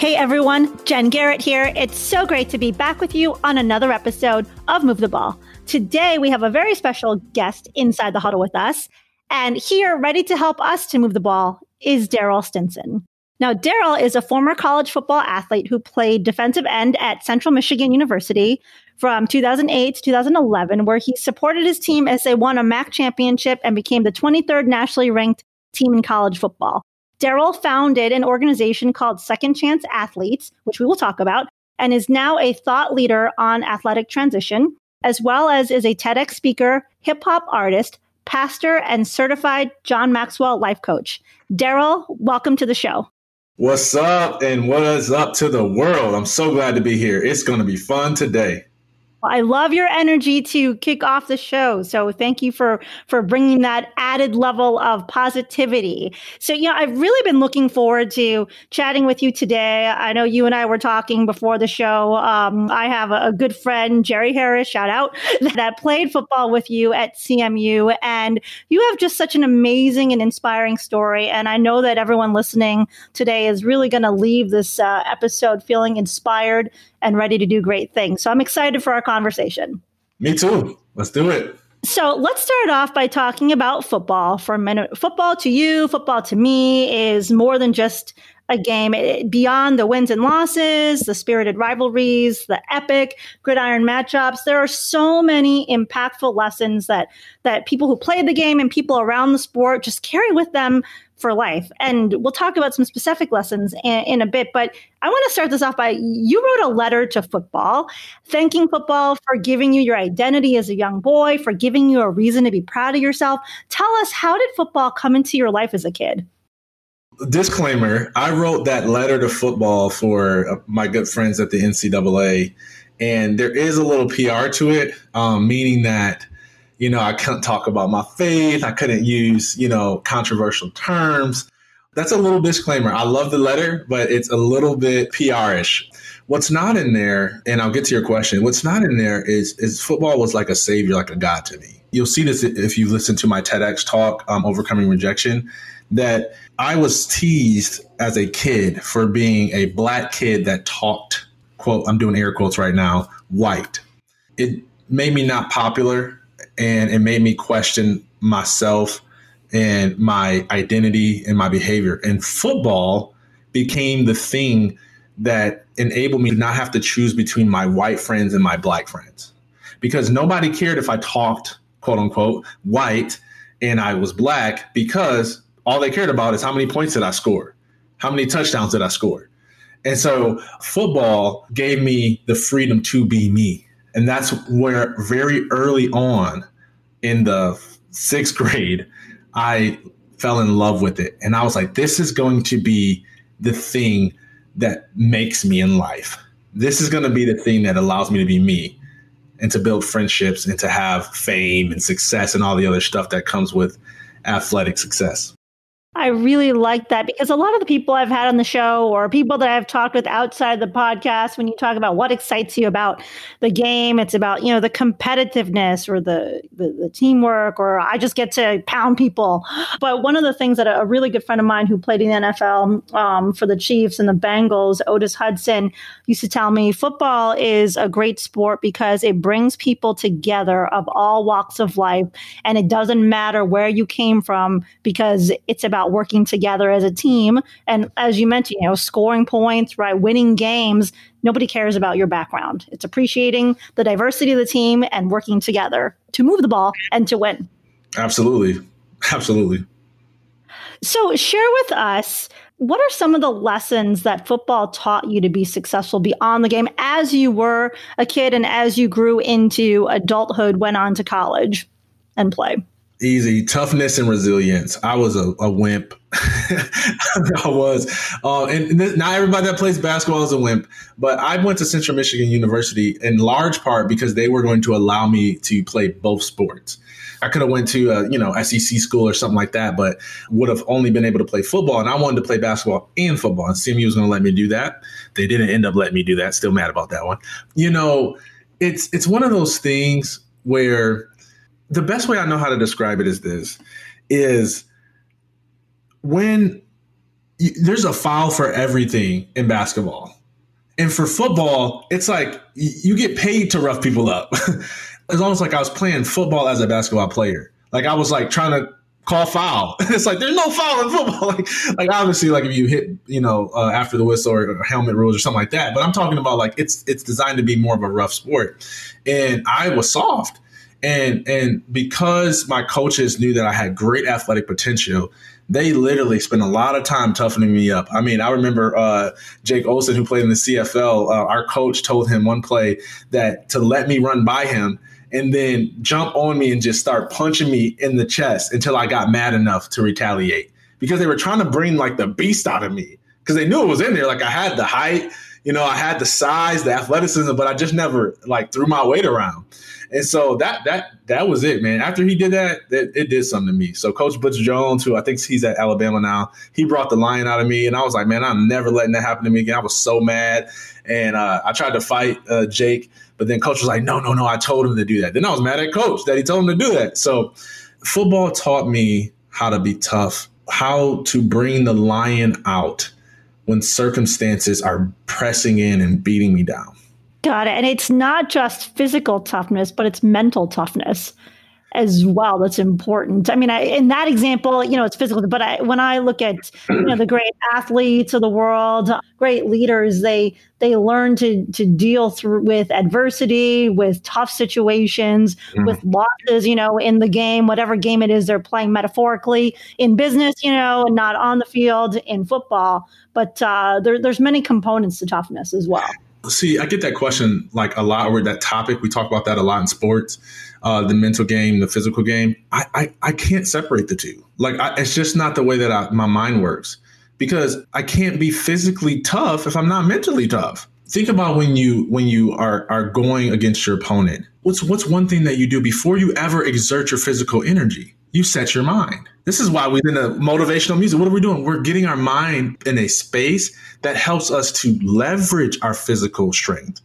Hey everyone, Jen Garrett here. It's so great to be back with you on another episode of Move the Ball. Today we have a very special guest inside the huddle with us. And here, ready to help us to move the ball, is Darryll Stinson. Now, Darryll is a former college football athlete who played defensive end at Central Michigan University from 2008 to 2011, where he supported his team as they won a MAC championship and became the 23rd nationally ranked team in college football. Darryll founded an organization called Second Chance Athletes, which we will talk about, and is now a thought leader on athletic transition, as well as is a TEDx speaker, hip hop artist, pastor, and certified John Maxwell life coach. Darryll, welcome to the show. What's up and what is up to the world? I'm so glad to be here. It's going to be fun today. I love your energy to kick off the show. So thank you for for bringing that added level of positivity. So you know, I've really been looking forward to chatting with you today. I know you and I were talking before the show. Um, I have a, a, good friend, Jerry Harris, shout out, that played football with you at CMU, and you have just such an amazing and inspiring story. And I know that everyone listening today is really going to leave this uh, episode feeling inspired and ready to do great things. So I'm excited for our conversation. Me too. Let's do it. So let's start off by talking about football for a minute. Football to you, football to me is more than just a game. It, beyond the wins and losses, the spirited rivalries, the epic gridiron matchups, there are so many impactful lessons that that people who play the game and people around the sport just carry with them for life. And we'll talk about some specific lessons in, in, a bit. But I want to start this off by you wrote a letter to football, thanking football for giving you your identity as a young boy, for giving you a reason to be proud of yourself. Tell us, how did football come into your life as a kid? Disclaimer I wrote that letter to football for uh, my good friends at the NCAA. And there is a little PR to it, um, meaning that you know, I couldn't talk about my faith. I couldn't use, you know, controversial terms. That's a little disclaimer. I love the letter, but it's a little bit PR-ish. What's not in there, and I'll get to your question. What's not in there is is football was like a savior, like a god to me. You'll see this if you listen to my TEDx talk, um, overcoming rejection. That I was teased as a kid for being a black kid that talked quote. I'm doing air quotes right now. White. It made me not popular and it made me question myself and my identity and my behavior. And football became the thing that enabled me to not have to choose between my white friends and my black friends because nobody cared if I talked, quote unquote, white and I was black because all they cared about is how many points did I score? How many touchdowns did I score? And so football gave me the freedom to be me. And that's where very early on in the sixth grade, I fell in love with it. And I was like, this is going to be the thing that makes me in life. This is going to be the thing that allows me to be me and to build friendships and to have fame and success and all the other stuff that comes with athletic success. I really like that because a lot of the people I've had on the show or people that I've talked with outside the podcast, when you talk about what excites you about the game, it's about, you know, the competitiveness or the, the, the teamwork, or I just get to pound people. But one of the things that a, really good friend of mine who played in the NFL um, for the Chiefs and the Bengals, Otis Hudson, used to tell me football is a great sport because it brings people together of all walks of life. And it doesn't matter where you came from because it's about about working together as a team. And as you mentioned, you know, scoring points, right, winning games. Nobody cares about your background. It's appreciating the diversity of the team and working together to move the ball and to win. Absolutely. Absolutely. So, share with us what are some of the lessons that football taught you to be successful beyond the game as you were a kid and as you grew into adulthood, went on to college and play? Easy toughness and resilience. I was a, a wimp. I was, uh, and th- not everybody that plays basketball is a wimp. But I went to Central Michigan University in large part because they were going to allow me to play both sports. I could have went to a you know SEC school or something like that, but would have only been able to play football. And I wanted to play basketball and football. And CMU was going to let me do that. They didn't end up letting me do that. Still mad about that one. You know, it's it's one of those things where the best way I know how to describe it is this is when you, there's a foul for everything in basketball. And for football, it's like you get paid to rough people up. it's almost like I was playing football as a basketball player. Like I was like trying to call foul. it's like there's no foul in football. like, like obviously, like if you hit, you know, uh, after the whistle or, or, helmet rules or something like that. But I'm talking about like it's it's designed to be more of a rough sport. And I was soft. And and because my coaches knew that I had great athletic potential, they literally spent a lot of time toughening me up. I mean, I remember uh, Jake Olson, who played in the CFL. Uh, our coach told him one play that to let me run by him and then jump on me and just start punching me in the chest until I got mad enough to retaliate because they were trying to bring like the beast out of me because they knew it was in there. Like I had the height, you know, I had the size, the athleticism, but I just never like threw my weight around. And so that that that was it, man. After he did that, it, it did something to me. So Coach Butch Jones, who I think he's at Alabama now, he brought the lion out of me, and I was like, man, I'm never letting that happen to me again. I was so mad, and uh, I tried to fight uh, Jake, but then Coach was like, no, no, no, I told him to do that. Then I was mad at Coach that he told him to do that. So football taught me how to be tough, how to bring the lion out when circumstances are pressing in and beating me down. Got it. And it's not just physical toughness, but it's mental toughness as well that's important. I mean, I, in that example, you know, it's physical, but I, when I look at you know the great athletes of the world, great leaders, they they learn to to deal through with adversity, with tough situations, mm. with losses. You know, in the game, whatever game it is they're playing metaphorically in business, you know, and not on the field in football. But uh, there, there's many components to toughness as well. See, I get that question like a lot, or that topic. We talk about that a lot in sports, uh, the mental game, the physical game. I, I, I can't separate the two. Like, I, it's just not the way that I, my mind works because I can't be physically tough if I'm not mentally tough. Think about when you when you are are going against your opponent. What's what's one thing that you do before you ever exert your physical energy? You set your mind. This is why we're in a motivational music. What are we doing? We're getting our mind in a space that helps us to leverage our physical strength.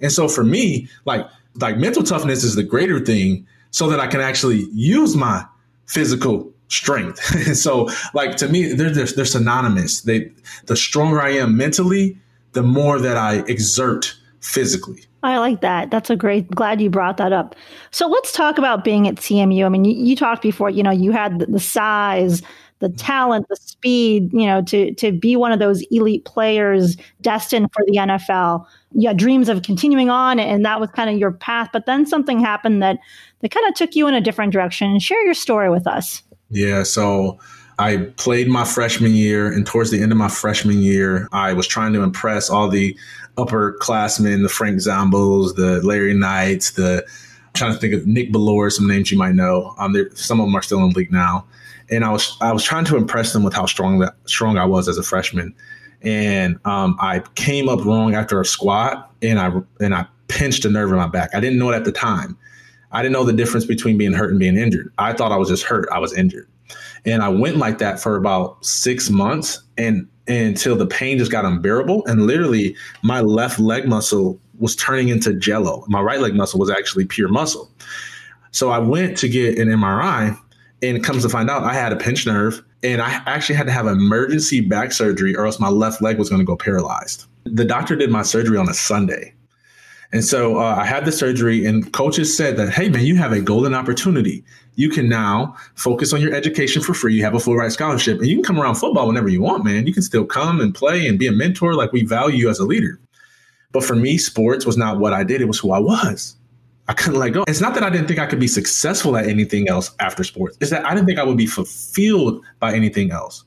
And so for me, like like mental toughness is the greater thing so that I can actually use my physical strength. and so like to me, they're, they're, they're synonymous. They, the stronger I am mentally, the more that I exert physically. I like that. That's a great. Glad you brought that up. So let's talk about being at CMU. I mean, you, you talked before. You know, you had the, the, size, the mm-hmm. talent, the speed. You know, to to be one of those elite players destined for the NFL. You had dreams of continuing on, and that was kind of your path. But then something happened that that kind of took you in a different direction. Share your story with us. Yeah. So. I played my freshman year, and towards the end of my freshman year, I was trying to impress all the upperclassmen, the Frank Zombos, the Larry Knights, the I'm trying to think of Nick Bellore, some names you might know. Um, some of them are still in the league now, and I was I was trying to impress them with how strong that strong I was as a freshman, and um, I came up wrong after a squat, and I and I pinched a nerve in my back. I didn't know it at the time. I didn't know the difference between being hurt and being injured. I thought I was just hurt. I was injured. And I went like that for about six months. And until the pain just got unbearable. And literally, my left leg muscle was turning into jello. My right leg muscle was actually pure muscle. So I went to get an MRI, and comes to find out I had a pinched nerve, and I actually had to have emergency back surgery, or else my left leg was going to go paralyzed. The doctor did my surgery on a Sunday. And so uh, I had the surgery, and coaches said that, hey, man, you have a golden opportunity. You can now focus on your education for free. You have a full ride scholarship, and you can come around football whenever you want, man. You can still come and play and be a mentor like we value you as a leader. But for me, sports was not what I did, it was who I was. I couldn't let go. It's not that I didn't think I could be successful at anything else after sports, it's that I didn't think I would be fulfilled by anything else.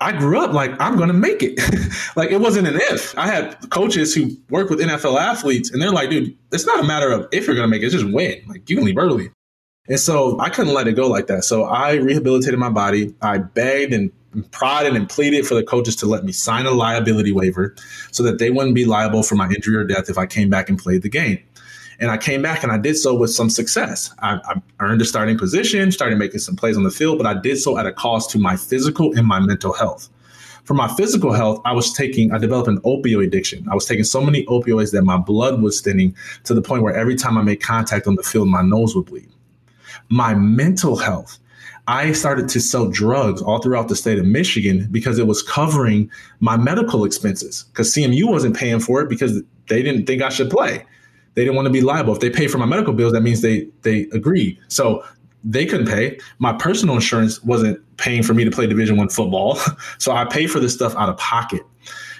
I grew up like I'm going to make it. like it wasn't an if. I had coaches who work with NFL athletes, and they're like, dude, it's not a matter of if you're going to make it; it's just when. Like you can leave early. And so I couldn't let it go like that. So I rehabilitated my body. I begged and prodded and pleaded for the coaches to let me sign a liability waiver so that they wouldn't be liable for my injury or death if I came back and played the game. And I came back and I did so with some success. I, I, earned a starting position, started making some plays on the field, but I did so at a cost to my physical and my mental health. For my physical health, I was taking, I developed an opioid addiction. I was taking so many opioids that my blood was thinning to the point where every time I made contact on the field, my nose would bleed. My mental health, I started to sell drugs all throughout the state of Michigan because it was covering my medical expenses. Because CMU wasn't paying for it because they didn't think I should play. They didn't want to be liable. If they pay for my medical bills, that means they they agreed. So they couldn't pay. My personal insurance wasn't paying for me to play Division One football, so I paid for this stuff out of pocket.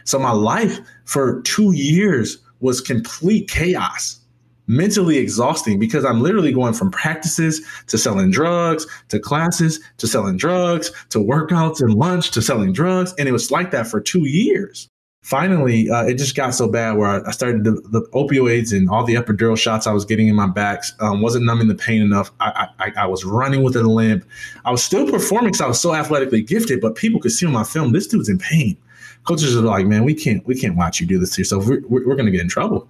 So my life for two years was complete chaos mentally exhausting because I'm literally going from practices to selling drugs to classes to selling drugs to workouts and lunch to selling drugs. And it was like that for two years. Finally, uh, it just got so bad where I, started the, the, opioids and all the epidural shots I was getting in my back um, wasn't numbing the pain enough. I, I, I, was running with a limp. I was still performing because I was so athletically gifted, but people could see on my film this dude's in pain. Coaches are like, "Man, we can't we can't watch you do this to yourself. We're, we're, we're going to get in trouble."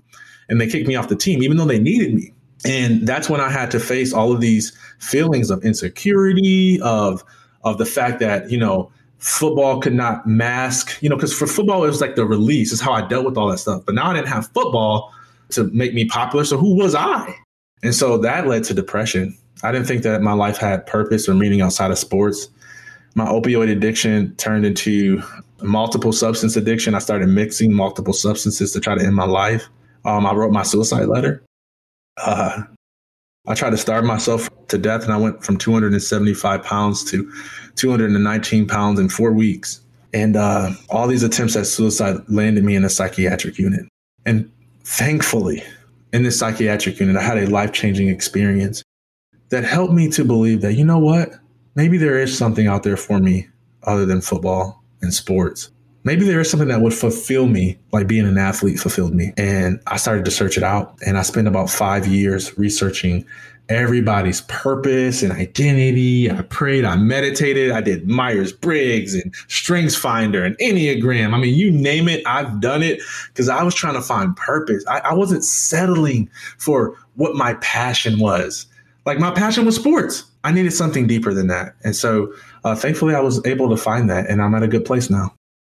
And they kicked me off the team, even though they needed me. And that's when I had to face all of these feelings of insecurity, of of the fact that you know football could not mask, you know, because for football it was like the release is how I dealt with all that stuff. But now I didn't have football to make me popular, so who was I? And so that led to depression. I didn't think that my life had purpose or meaning outside of sports. My opioid addiction turned into multiple substance addiction. I started mixing multiple substances to try to end my life. Um, I wrote my suicide letter. Uh, I tried to starve myself to death, and I went from 275 pounds to 219 pounds in four weeks. And uh, all these attempts at suicide landed me in a psychiatric unit. And thankfully, in this psychiatric unit, I had a life changing experience that helped me to believe that, you know what? Maybe there is something out there for me other than football and sports maybe there is something that would fulfill me like being an athlete fulfilled me. And i started to search it out and i spent about five years researching everybody's purpose and identity. I prayed i meditated i did myers-briggs and strengths finder and enneagram. I mean you name it i've done it because i was trying to find purpose. I, I wasn't settling for what my passion was. Like my passion was sports. I needed something deeper than that. And so uh, thankfully i was able to find that and i'm at a good place now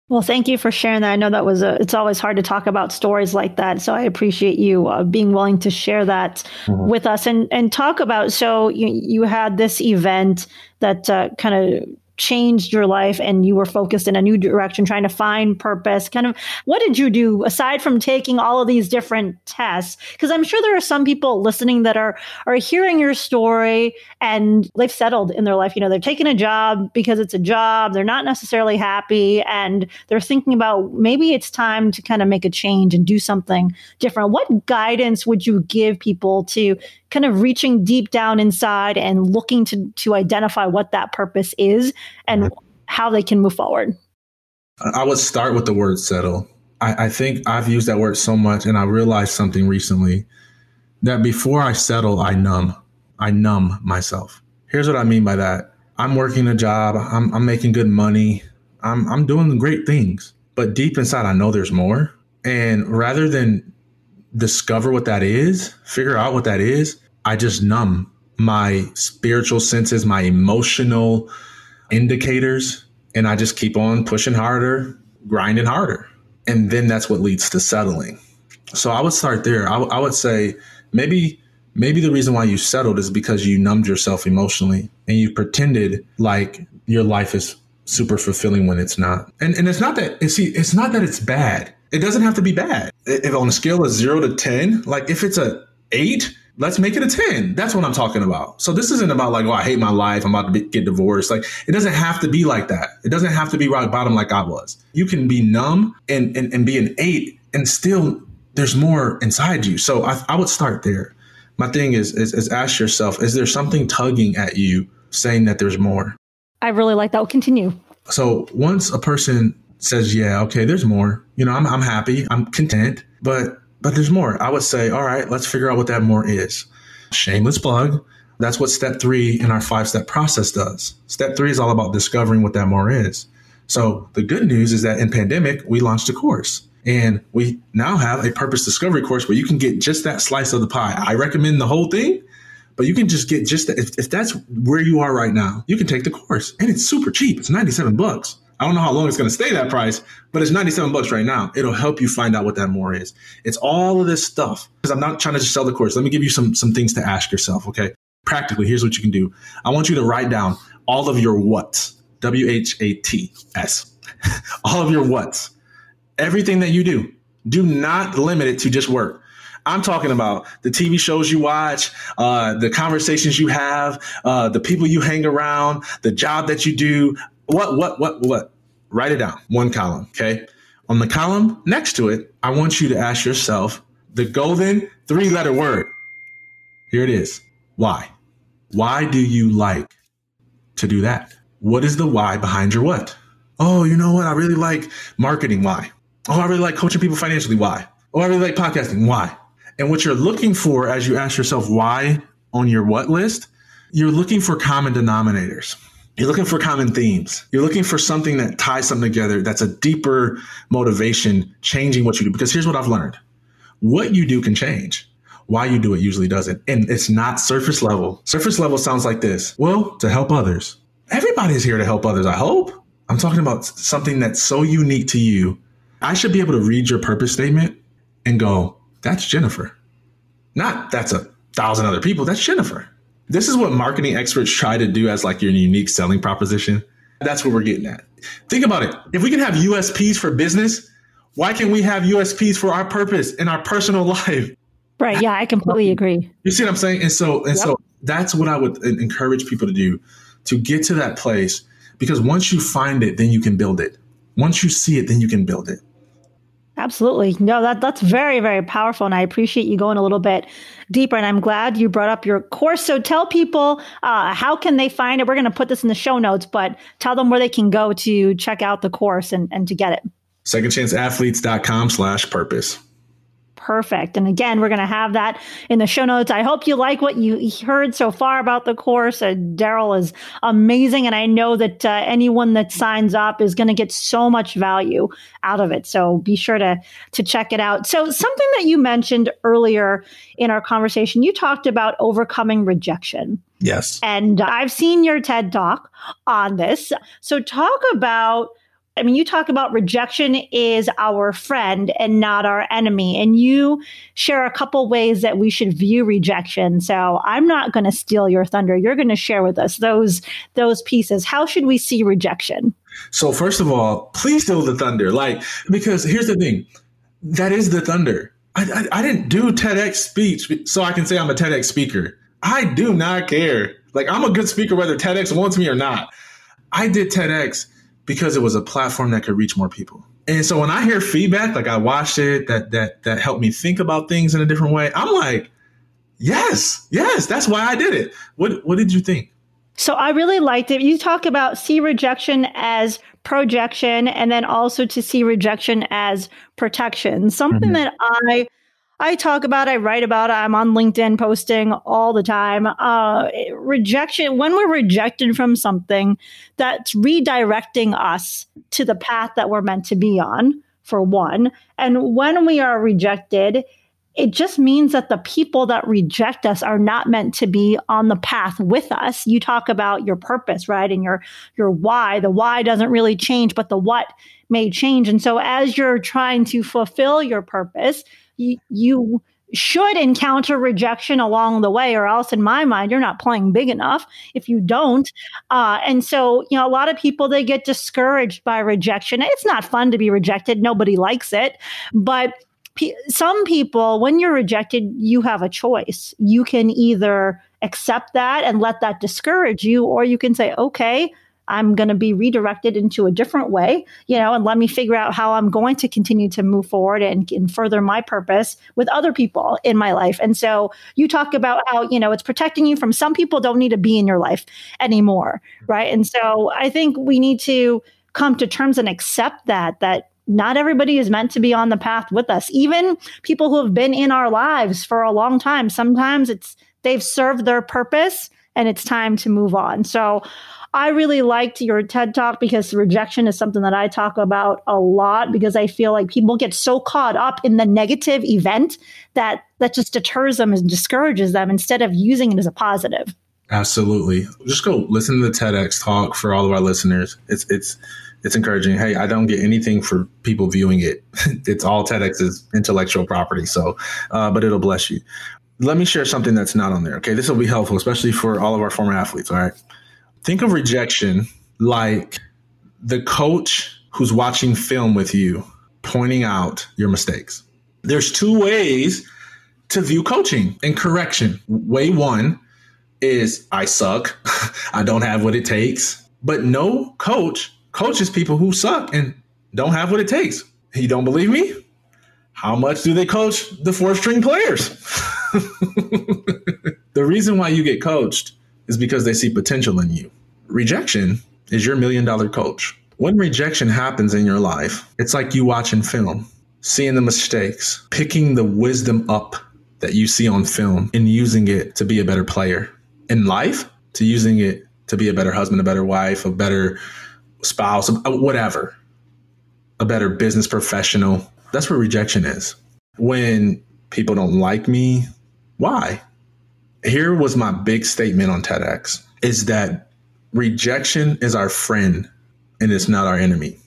well, thank you for sharing that. I know that was a, it's always hard to talk about stories like that. So I appreciate you uh, being willing to share that mm-hmm. with us and, and talk about. So you, you had this event that uh, kind of changed your life and you were focused in a new direction, trying to find purpose? Kind of what did you do aside from taking all of these different tests? Because I'm sure there are some people listening that are are hearing your story and they've settled in their life. You know, they're taking a job because it's a job. They're not necessarily happy and they're thinking about maybe it's time to kind of make a change and do something different. What guidance would you give people to kind of reaching deep down inside and looking to to identify what that purpose is and mm-hmm. how they can move forward? I would start with the word settle. I, I think I've used that word so much, and I realized something recently that before I settle, I numb. I numb myself. Here's what I mean by that. I'm working a job. I'm, I'm making good money. I'm, I'm doing great things. But deep inside, I know there's more. And rather than discover what that is, figure out what that is, I just numb my spiritual senses, my emotional indicators, and I just keep on pushing harder, grinding harder. And then that's what leads to settling. So I would start there. I, would say maybe maybe the reason why you settled is because you numbed yourself emotionally and you pretended like your life is super fulfilling when it's not. And and it's not that see it's not that it's bad. It doesn't have to be bad. If on a scale of 0 to 10, like if it's a 8, let's make it a 10 that's what i'm talking about. So this isn't about like oh i hate my life i'm about to be, get divorced. Like it doesn't have to be like that. It doesn't have to be rock bottom like i was. You can be numb and and, and be an eight and still there's more inside you. So i, I would start there. My thing is, is is ask yourself is there something tugging at you saying that there's more? I really like that. We'll continue. So once a person says yeah okay there's more you know i'm, I'm happy i'm content but but there's more. I would say, all right, let's figure out what that more is. Shameless plug. That's what step three in our five step process does. Step three is all about discovering what that more is. So the good news is that in pandemic, we launched a course and we now have a purpose discovery course where you can get just that slice of the pie. I recommend the whole thing, but you can just get just that. If, if that's where you are right now, you can take the course and it's super cheap. It's 97 bucks. I don't know how long it's going to stay that price, but it's 97 bucks right now. It'll help you find out what that more is. It's all of this stuff because I'm not trying to just sell the course. Let me give you some some things to ask yourself, okay? Practically, here's what you can do. I want you to write down all of your what's. W H A T S. all of your what's. Everything that you do. Do not limit it to just work. I'm talking about the TV shows you watch, uh, the conversations you have, uh, the people you hang around, the job that you do. What, what, what, what? Write it down. One column. Okay. On the column next to it, I want you to ask yourself the golden three letter word. Here it is. Why? Why do you like to do that? What is the why behind your what? Oh, you know what? I really like marketing. Why? Oh, I really like coaching people financially. Why? Oh, I really like podcasting. Why? And what you're looking for as you ask yourself why on your what list, you're looking for common denominators. You're looking for common themes. You're looking for something that ties something together that's a deeper motivation changing what you do. Because here's what I've learned what you do can change. Why you do it usually doesn't. And it's not surface level. Surface level sounds like this well, to help others. Everybody's here to help others, I hope. I'm talking about something that's so unique to you. I should be able to read your purpose statement and go, that's Jennifer. Not that's a thousand other people, that's Jennifer. This is what marketing experts try to do as like your unique selling proposition. That's what we're getting at. Think about it. If we can have USPs for business, why can't we have USPs for our purpose in our personal life? Right. Yeah, I completely agree. You see what I'm saying? And so and yep. so that's what I would encourage people to do to get to that place because once you find it, then you can build it. Once you see it, then you can build it. Absolutely. No, that that's very, very powerful. And I appreciate you going a little bit deeper. And I'm glad you brought up your course. So tell people uh, how can they find it? We're going to put this in the show notes, but tell them where they can go to check out the course and, and to get it. Secondchanceathletes.com slash purpose perfect. And again, we're going to have that in the show notes. I hope you like what you heard so far about the course. Uh, Darryll is amazing. And I know that uh, anyone that signs up is going to get so much value out of it. So be sure to, to check it out. So, something that you mentioned earlier in our conversation, you talked about overcoming rejection. Yes. And I've seen your TED talk on this. So, talk about I mean, you talk about rejection is our friend and not our enemy. And you share a couple ways that we should view rejection. So I'm not going to steal your thunder. You're going to share with us those those pieces. How should we see rejection? So first of all, please steal the thunder. Like, because here's the thing. That is the thunder. I, I, I didn't do TEDx speech so I can say I'm a TEDx speaker. I do not care. Like I'm a good speaker whether TEDx wants me or not. I did TEDx because it was a platform that could reach more people. And so when I hear feedback, like I watched it, that that that helped me think about things in a different way, I'm like, yes, yes, that's why I did it. What what did you think? So I really liked it. You talk about see rejection as projection and then also to see rejection as protection. Something mm-hmm. that I I talk about, I write about, I'm on LinkedIn posting all the time. Uh, rejection, when we're rejected from something, that's redirecting us to the path that we're meant to be on, for one. And when we are rejected, it just means that the people that reject us are not meant to be on the path with us. You talk about your purpose, right? And your your why. The why doesn't really change, but the what may change. And so as you're trying to fulfill your purpose, you, should encounter rejection along the way, or else, in my mind, you're not playing big enough if you don't. Uh, and so, you know, a lot of people they get discouraged by rejection. It's not fun to be rejected; nobody likes it. But p- some people, when you're rejected, you have a choice. You can either accept that and let that discourage you, or you can say, okay. I'm going to be redirected into a different way, you know, and let me figure out how I'm going to continue to move forward and, and further my purpose with other people in my life. And so you talk about how, you know, it's protecting you from some people don't need to be in your life anymore. Right. And so I think we need to come to terms and accept that, that not everybody is meant to be on the path with us. Even people who have been in our lives for a long time, sometimes it's they've served their purpose and it's time to move on. So I really liked your TED talk because rejection is something that I talk about a lot because I feel like people get so caught up in the negative event that that just deters them and discourages them instead of using it as a positive. Absolutely. Just go listen to the TEDx talk for all of our listeners. It's it's it's encouraging. Hey, I don't get anything for people viewing it. it's all TEDx's intellectual property. So, uh, but it'll bless you. Let me share something that's not on there. Okay, this will be helpful, especially for all of our former athletes. All right, think of rejection like the coach who's watching film with you, pointing out your mistakes. There's two ways to view coaching and correction. Way one is I suck, I don't have what it takes. But no coach coaches people who suck and don't have what it takes. You don't believe me? How much do they coach the four string players? the reason why you get coached is because they see potential in you. Rejection is your million dollar coach. When rejection happens in your life, it's like you watching film, seeing the mistakes, picking the wisdom up that you see on film and using it to be a better player in life, to using it to be a better husband, a better wife, a better spouse, whatever, a better business professional. That's what rejection is. When people don't like me, why? Here was my big statement on TEDx is that rejection is our friend and it's not our enemy.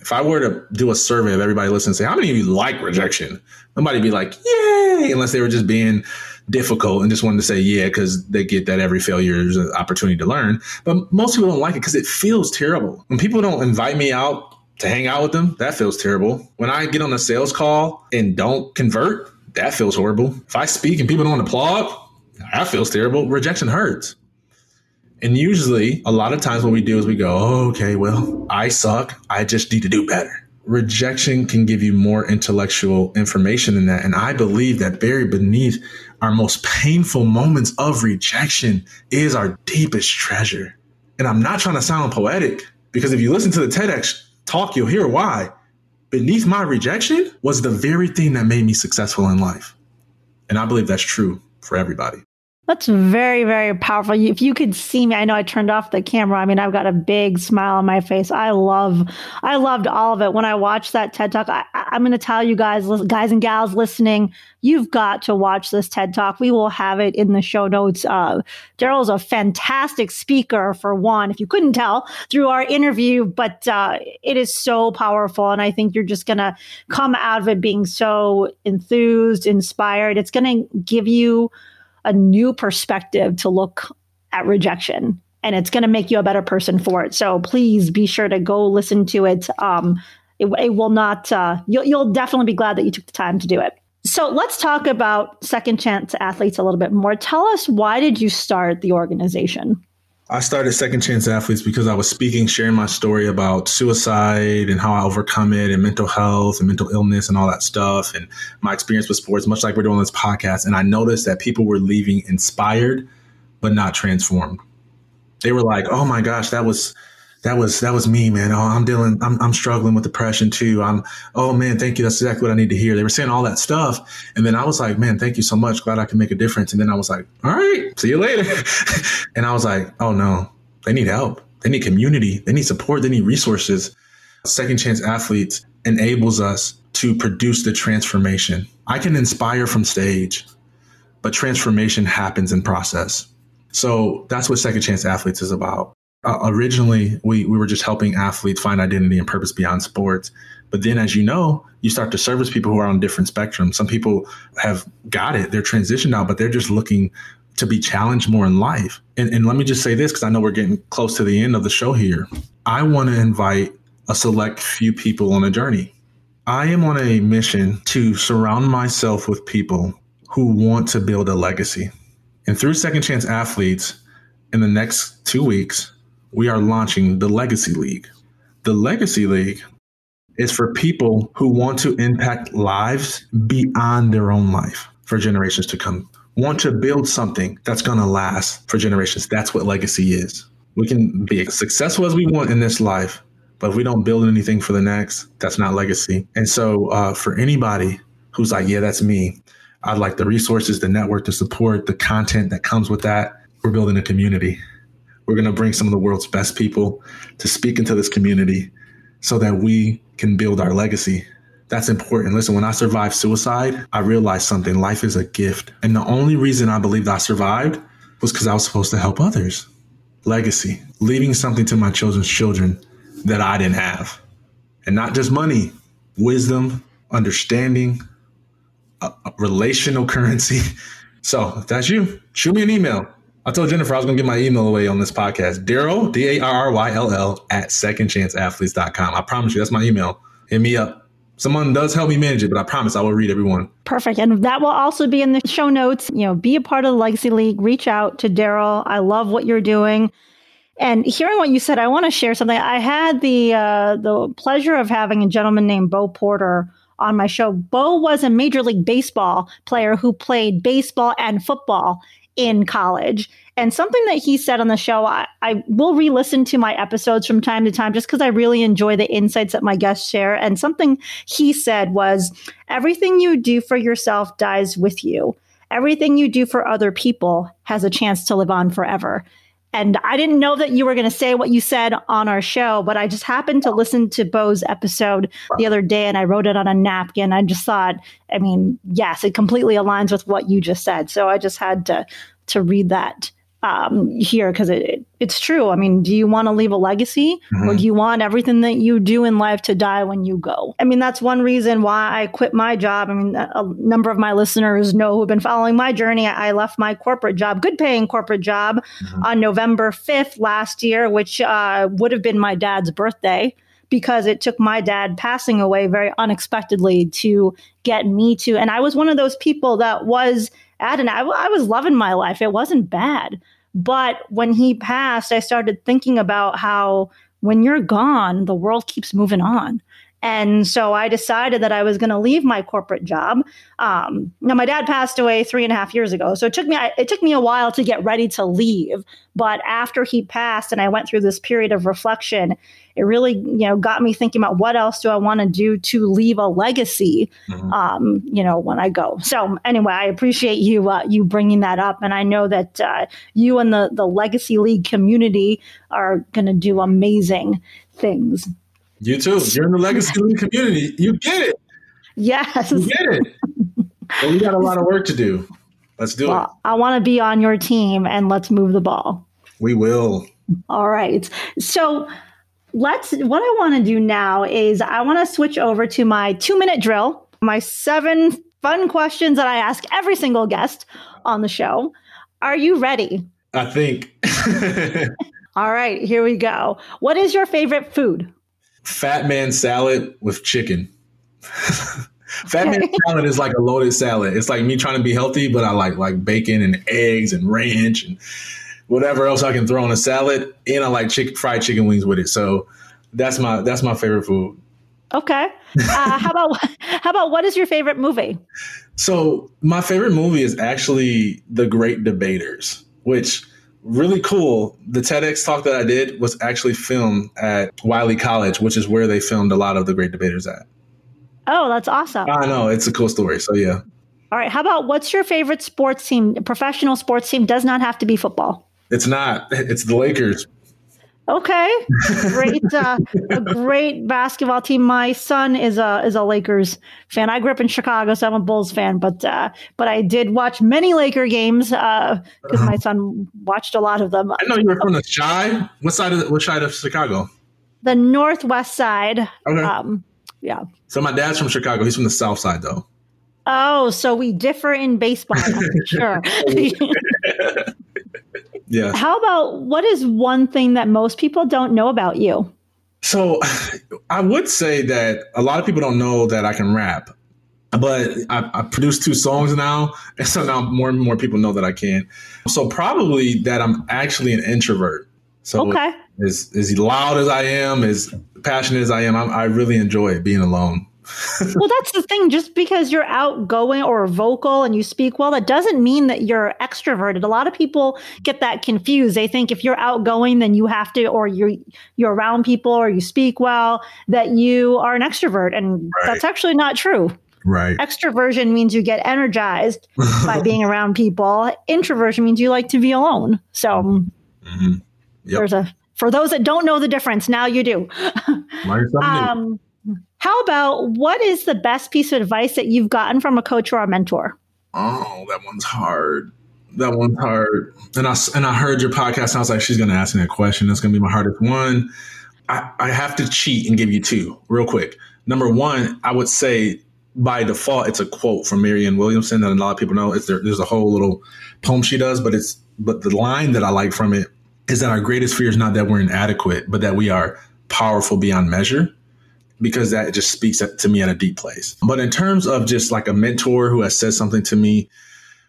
If I were to do a survey of everybody listening say, how many of you like rejection? Nobody be like, yay, unless they were just being difficult and just wanted to say yeah because they get that every failure is an opportunity to learn. But most people don't like it because it feels terrible. When people don't invite me out to hang out with them, that feels terrible. When I get on a sales call and don't convert, that feels horrible. If I speak and people don't applaud, that feels terrible. Rejection hurts. And usually, a lot of times, what we do is we go, oh, okay, well, I suck. I just need to do better rejection can give you more intellectual information than that. And I believe that buried beneath our most painful moments of rejection is our deepest treasure. And I'm not trying to sound poetic because if you listen to the TEDx talk, you'll hear why. Beneath my rejection was the very thing that made me successful in life. And I believe that's true for everybody. That's very, very powerful. If you could see me, I know I turned off the camera. I mean, I've got a big smile on my face. I love, I loved all of it. When I watched that TED Talk, I, am going to tell you guys, guys and gals listening, you've got to watch this TED Talk. We will have it in the show notes. Uh, Darryll's a fantastic speaker, for one, if you couldn't tell through our interview, but uh, it is so powerful. And I think you're just going to come out of it being so enthused, inspired. It's going to give you a new perspective to look at rejection and it's going to make you a better person for it. So please be sure to go listen to it. Um, it, it will not, uh, you'll, you'll definitely be glad that you took the time to do it. So let's talk about Second Chance Athletes a little bit more. Tell us why did you start the organization? I started Second Chance Athletes because I was speaking, sharing my story about suicide and how I overcome it and mental health and mental illness and all that stuff and my experience with sports, much like we're doing this podcast. And I noticed that people were leaving inspired, but not transformed. They were like, oh my gosh, that was that was that was me, man. Oh, I'm dealing, I'm I'm struggling with depression too. I'm oh man, thank you. That's exactly what I need to hear. They were saying all that stuff, and then I was like, man, thank you so much. Glad I can make a difference. And then I was like, all right, see you later. and I was like, oh no, they need help. They need community. They need support. They need resources. Second Chance Athletes enables us to produce the transformation. I can inspire from stage, but transformation happens in process. So that's what Second Chance Athletes is about uh, originally we, we were just helping athletes find identity and purpose beyond sports. But then, as you know, you start to service people who are on different spectrums. Some people have got it, they're transitioned out, but they're just looking to be challenged more in life. And, and let me just say this because I know we're getting close to the end of the show here. I want to invite a select few people on a journey. I am on a mission to surround myself with people who want to build a legacy. And through Second Chance Athletes, in the next two weeks, we are launching the Legacy League. The Legacy League is for people who want to impact lives beyond their own life for generations to come. Want to build something that's going to last for generations. That's what legacy is. We can be as successful as we want in this life, but if we don't build anything for the next, that's not legacy. And so, uh, for anybody who's like, yeah, that's me, I'd like the resources, the network, the support, the content that comes with that. We're building a community. We're going to bring some of the world's best people to speak into this community so that we can build our legacy. That's important. Listen, when I survived suicide, I realized something. Life is a gift. And the only reason I believed I survived was because I was supposed to help others. Legacy, leaving something to my children's children that I didn't have. And not just money, wisdom, understanding, a, a relational currency. So if that's you, shoot me an email. I told Jennifer I was going to give my email away on this podcast. Darryll, D A R R Y L L, at secondchanceathletes.com. I promise you, that's my email. Hit me up. Someone does help me manage it, but I promise I will read everyone. Perfect. And that will also be in the show notes. You know, be a part of the Legacy League. Reach out to Darryll. I love what you're doing. And hearing what you said, I want to share something. I had the uh, the pleasure of having a gentleman named Bo Porter on my show. Bo was a Major League Baseball player who played baseball and football in college. And something that he said on the show, I, I will re listen to my episodes from time to time just because I really enjoy the insights that my guests share. And something he said was everything you do for yourself dies with you. Everything you do for other people has a chance to live on forever. And I didn't know that you were going to say what you said on our show, but I just happened to listen to Bo's episode the other day and I wrote it on a napkin. I just thought, I mean, yes, it completely aligns with what you just said. So I just had to to read that um, here because it, it, it's true. I mean, do you want to leave a legacy mm-hmm. or do you want everything that you do in life to die when you go? I mean, that's one reason why I quit my job. I mean, a number of my listeners know who've been following my journey. I left my corporate job, good paying corporate job, mm-hmm. on November 5th last year, which uh, would have been my dad's birthday because it took my dad passing away very unexpectedly to get me to. And I was one of those people that was at and I, I was loving my life. It wasn't bad. But when he passed, I started thinking about how when you're gone, the world keeps moving on. And so I decided that I was going to leave my corporate job. Um, now my dad passed away three and a half years ago, so it took me it took me a while to get ready to leave. But after he passed, and I went through this period of reflection, it really you know got me thinking about what else do I want to do to leave a legacy, mm-hmm. um, you know, when I go. So anyway, I appreciate you uh, you bringing that up, and I know that uh, you and the the Legacy League community are going to do amazing things. You too. You're in the Legacy community. You get it. Yes. You get it. but we got a lot of work to do. Let's do well, it. I want to be on your team and let's move the ball. We will. All right. So let's what I want to do now is I want to switch over to my 2-minute drill, my seven fun questions that I ask every single guest on the show. Are you ready? I think. All right, here we go. What is your favorite food? Fat man salad with chicken. Fat man salad is like a loaded salad. It's like me trying to be healthy, but I like like bacon and eggs and ranch and whatever else I can throw on a salad, and I like chicken fried chicken wings with it. So that's my that's my favorite food. Okay. Uh, how about how about what is your favorite movie? So my favorite movie is actually The Great Debaters, which really cool. The TEDx talk that I did was actually filmed at Wiley College, which is where they filmed a lot of the Great Debaters at. Oh, that's awesome. I know. It's a cool story. So, yeah. All right. How about what's your favorite sports team? professional sports team does not have to be football. It's not. It's the Lakers. Okay, great, uh, a great basketball team. My son is a is a Lakers fan. I grew up in Chicago, so I'm a Bulls fan. But uh, but I did watch many Laker games because uh, uh-huh. my son watched a lot of them. I know you were from the Chi. What side of the, what side of Chicago? The northwest side. Okay. Um, yeah. So my dad's from Chicago. He's from the south side, though. Oh, so we differ in baseball. sure. Yeah. How about what is one thing that most people don't know about you? So I would say that a lot of people don't know that I can rap, but I, I produced two songs now. And so now more and more people know that I can. So probably that I'm actually an introvert. So okay. as, as loud as I am, as passionate as I am, I, I really enjoy being alone well, that's the thing. Just because you're outgoing or vocal and you speak well, that doesn't mean that you're extroverted. A lot of people get that confused. They think if you're outgoing, then you have to, or you're you're around people or you speak well, that you are an extrovert, and right. that's actually not true. Right. Extroversion means you get energized by being around people. Introversion means you like to be alone. So mm-hmm. yep. there's a for those that don't know the difference, now you do. um, how about what is the best piece of advice that you've gotten from a coach or a mentor? Oh, that one's hard. That one's hard. And I and I heard your podcast. And I was like, she's going to ask me a question. That's going to be my hardest one. I, I have to cheat and give you two real quick. Number one, I would say by default, it's a quote from Marianne Williamson that a lot of people know. It's there, there's a whole little poem she does, but it's but the line that I like from it is that our greatest fear is not that we're inadequate, but that we are powerful beyond measure. Because that just speaks to me at a deep place. But in terms of just like a mentor who has said something to me,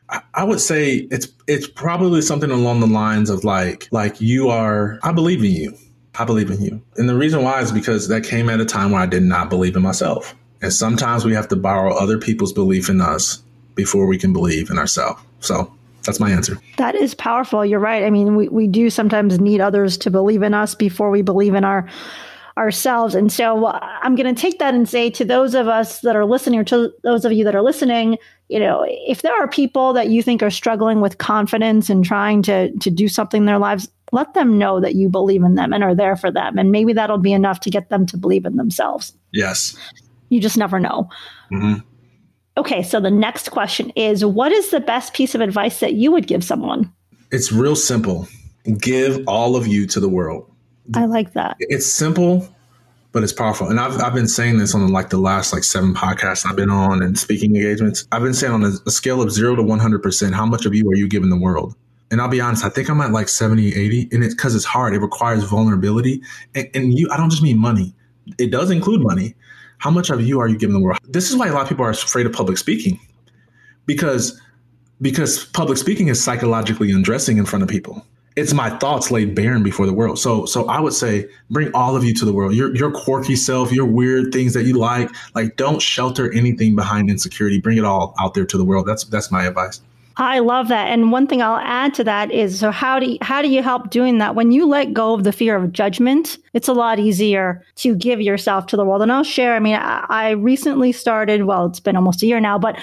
I, I would say it's it's probably something along the lines of like like you are. I believe in you I believe in you. And the reason why is because that came at a time where I did not believe in myself. And sometimes we have to borrow other people's belief in us before we can believe in ourselves. So that's my answer. That is powerful. You're right. I mean, we, we do sometimes need others to believe in us before we believe in our ourselves. And so I'm going to take that and say to those of us that are listening, or to those of you that are listening, you know, if there are people that you think are struggling with confidence and trying to to do something in their lives, let them know that you believe in them and are there for them. And maybe that'll be enough to get them to believe in themselves. Yes. You just never know. Mm-hmm. Okay, so the next question is What is the best piece of advice that you would give someone? It's real simple. Give all of you to the world. I like that. It's simple, but it's powerful. And I've, I've been saying this on like the last like seven podcasts I've been on and speaking engagements. I've been saying on a, a scale of zero to 100%, how much of you are you giving the world? and I'll be honest, I think I'm at like 70, 80. And it's because it's hard. It requires vulnerability. And, and, you, I don't just mean money, it does include money. How much of you are you giving the world? This is why a lot of people are afraid of public speaking because because public speaking is psychologically undressing in front of people. It's my thoughts laid bare before the world. So so I would say bring all of you to the world. Your your quirky self, your weird things that you like. Like don't shelter anything behind insecurity. Bring it all out there to the world. That's that's my advice. I love that. And one thing I'll add to that is so how do you, how do you help doing that? When you let go of the fear of judgment, it's a lot easier to give yourself to the world. And I'll share, I mean, I, I recently started, well, it's been almost a year now, but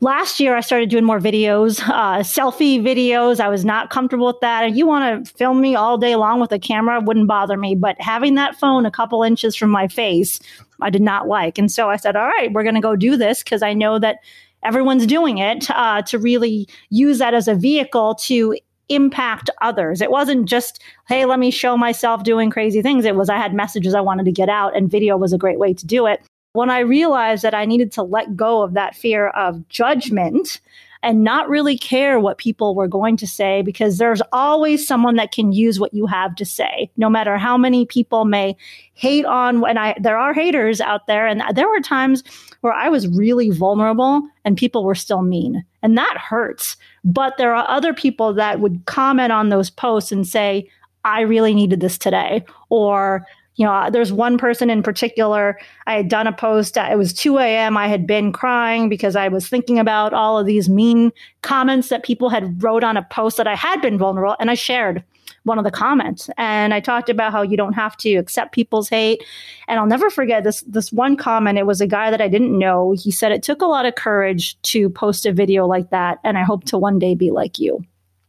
last year I started doing more videos, uh, selfie videos. I was not comfortable with that. And you want to film me all day long with a camera wouldn't bother me, but having that phone a couple inches from my face, I did not like. And so I said, all right, we're going to go do this because I know that everyone's doing it uh, to really use that as a vehicle to impact others. It wasn't just, hey, let me show myself doing crazy things. It was, I had messages I wanted to get out, and video was a great way to do it. When I realized that I needed to let go of that fear of judgment and not really care what people were going to say because there's always someone that can use what you have to say no matter how many people may hate on when i there are haters out there and there were times where i was really vulnerable and people were still mean and that hurts but there are other people that would comment on those posts and say i really needed this today or you know, there's one person in particular. I had done a post. It was 2 a.m. I had been crying because I was thinking about all of these mean comments that people had wrote on a post that I had been vulnerable, and I shared one of the comments and I talked about how you don't have to accept people's hate. And I'll never forget this this one comment. It was a guy that I didn't know. He said it took a lot of courage to post a video like that, and I hope to one day be like you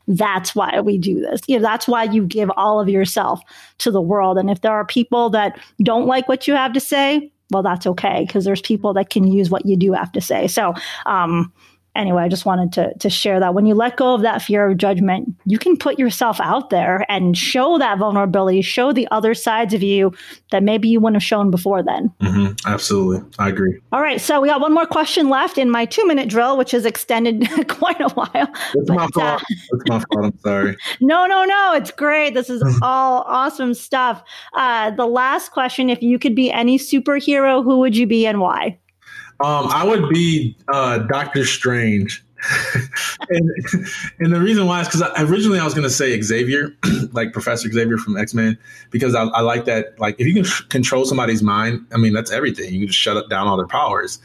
that's why we do this. You know, that's why you give all of yourself to the world. And if there are people that don't like what you have to say, well, that's okay because there's people that can use what you do have to say. So, um, anyway, I just wanted to to share that when you let go of that fear of judgment, you can put yourself out there and show that vulnerability, show the other sides of you that maybe you wouldn't have shown before then. Mm-hmm. Absolutely, I agree. All right, so we got one more question left in my two minute drill, which has extended quite a while. It's my fault. Uh, it's my fault. I'm sorry. no, no, no. It's great. This is all awesome stuff. Uh, the last question: If you could be any superhero, who would you be and why? Um, I would be uh, Doctor Strange. and, and, the reason why is because originally I was going to say Xavier, like Professor Xavier from X Men, because I, I, like that. Like, if you can control somebody's mind, I mean, that's everything. You can just shut down all their powers.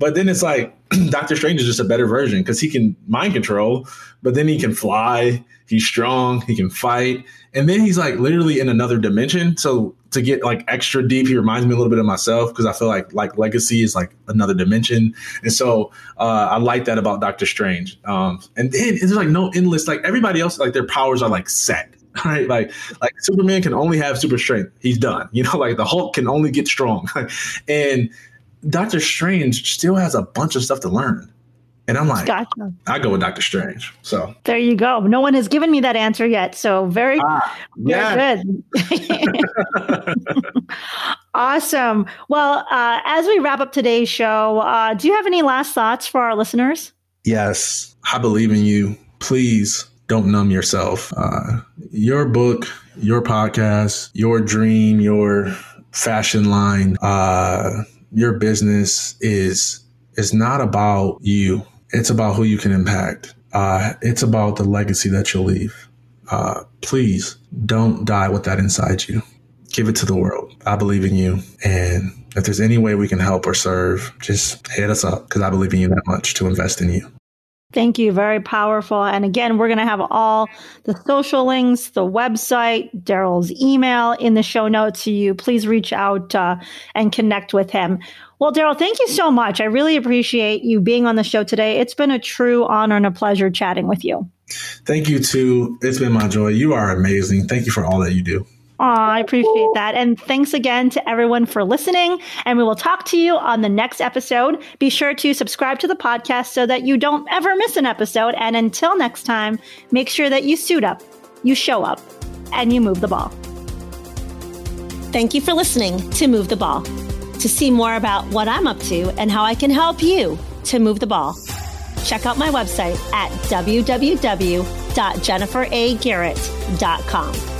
But then it's like Doctor Strange is just a better version because he can mind control, but then he can fly. He's strong. He can fight, and then he's like literally in another dimension. So to get like extra deep, he reminds me a little bit of myself because I feel like like Legacy is like another dimension, and so uh, I like that about Doctor Strange. Um, and then it's like no endless like everybody else like their powers are like set right? Like like Superman can only have super strength. He's done. You know, like the Hulk can only get strong. and Doctor Strange still has a bunch of stuff to learn. And I'm like, gotcha. I go with Doctor Strange. So there you go. No one has given me that answer yet. So very, ah, yeah. very good. awesome. Well, uh, as we wrap up today's show, uh, do you have any last thoughts for our listeners? Yes, I believe in you. Please don't numb yourself. Uh, your book, your podcast, your dream, your fashion line, uh, your business is is not about you. It's about who you can impact. Uh, it's about the legacy that you'll leave. Uh, please don't die with that inside you. Give it to the world. I believe in you. And if there's any way we can help or serve, just hit us up because I believe in you that much to invest in you. Thank you. Very powerful. And again, we're going to have all the social links, the website, Darryll's email in the show notes to you. Please reach out uh, and connect with him. Well, Darryll, thank you so much. I really appreciate you being on the show today. It's been a true honor and a pleasure chatting with you. Thank you, too. It's been my joy. You are amazing. Thank you for all that you do. Oh, I appreciate that. And thanks again to everyone for listening. And we will talk to you on the next episode. Be sure to subscribe to the podcast so that you don't ever miss an episode. And until next time, make sure that you suit up, you show up, and you move the ball. Thank you for listening to Move the Ball. To see more about what I'm up to and how I can help you to move the ball, check out my website at www.jenniferagarrett.com.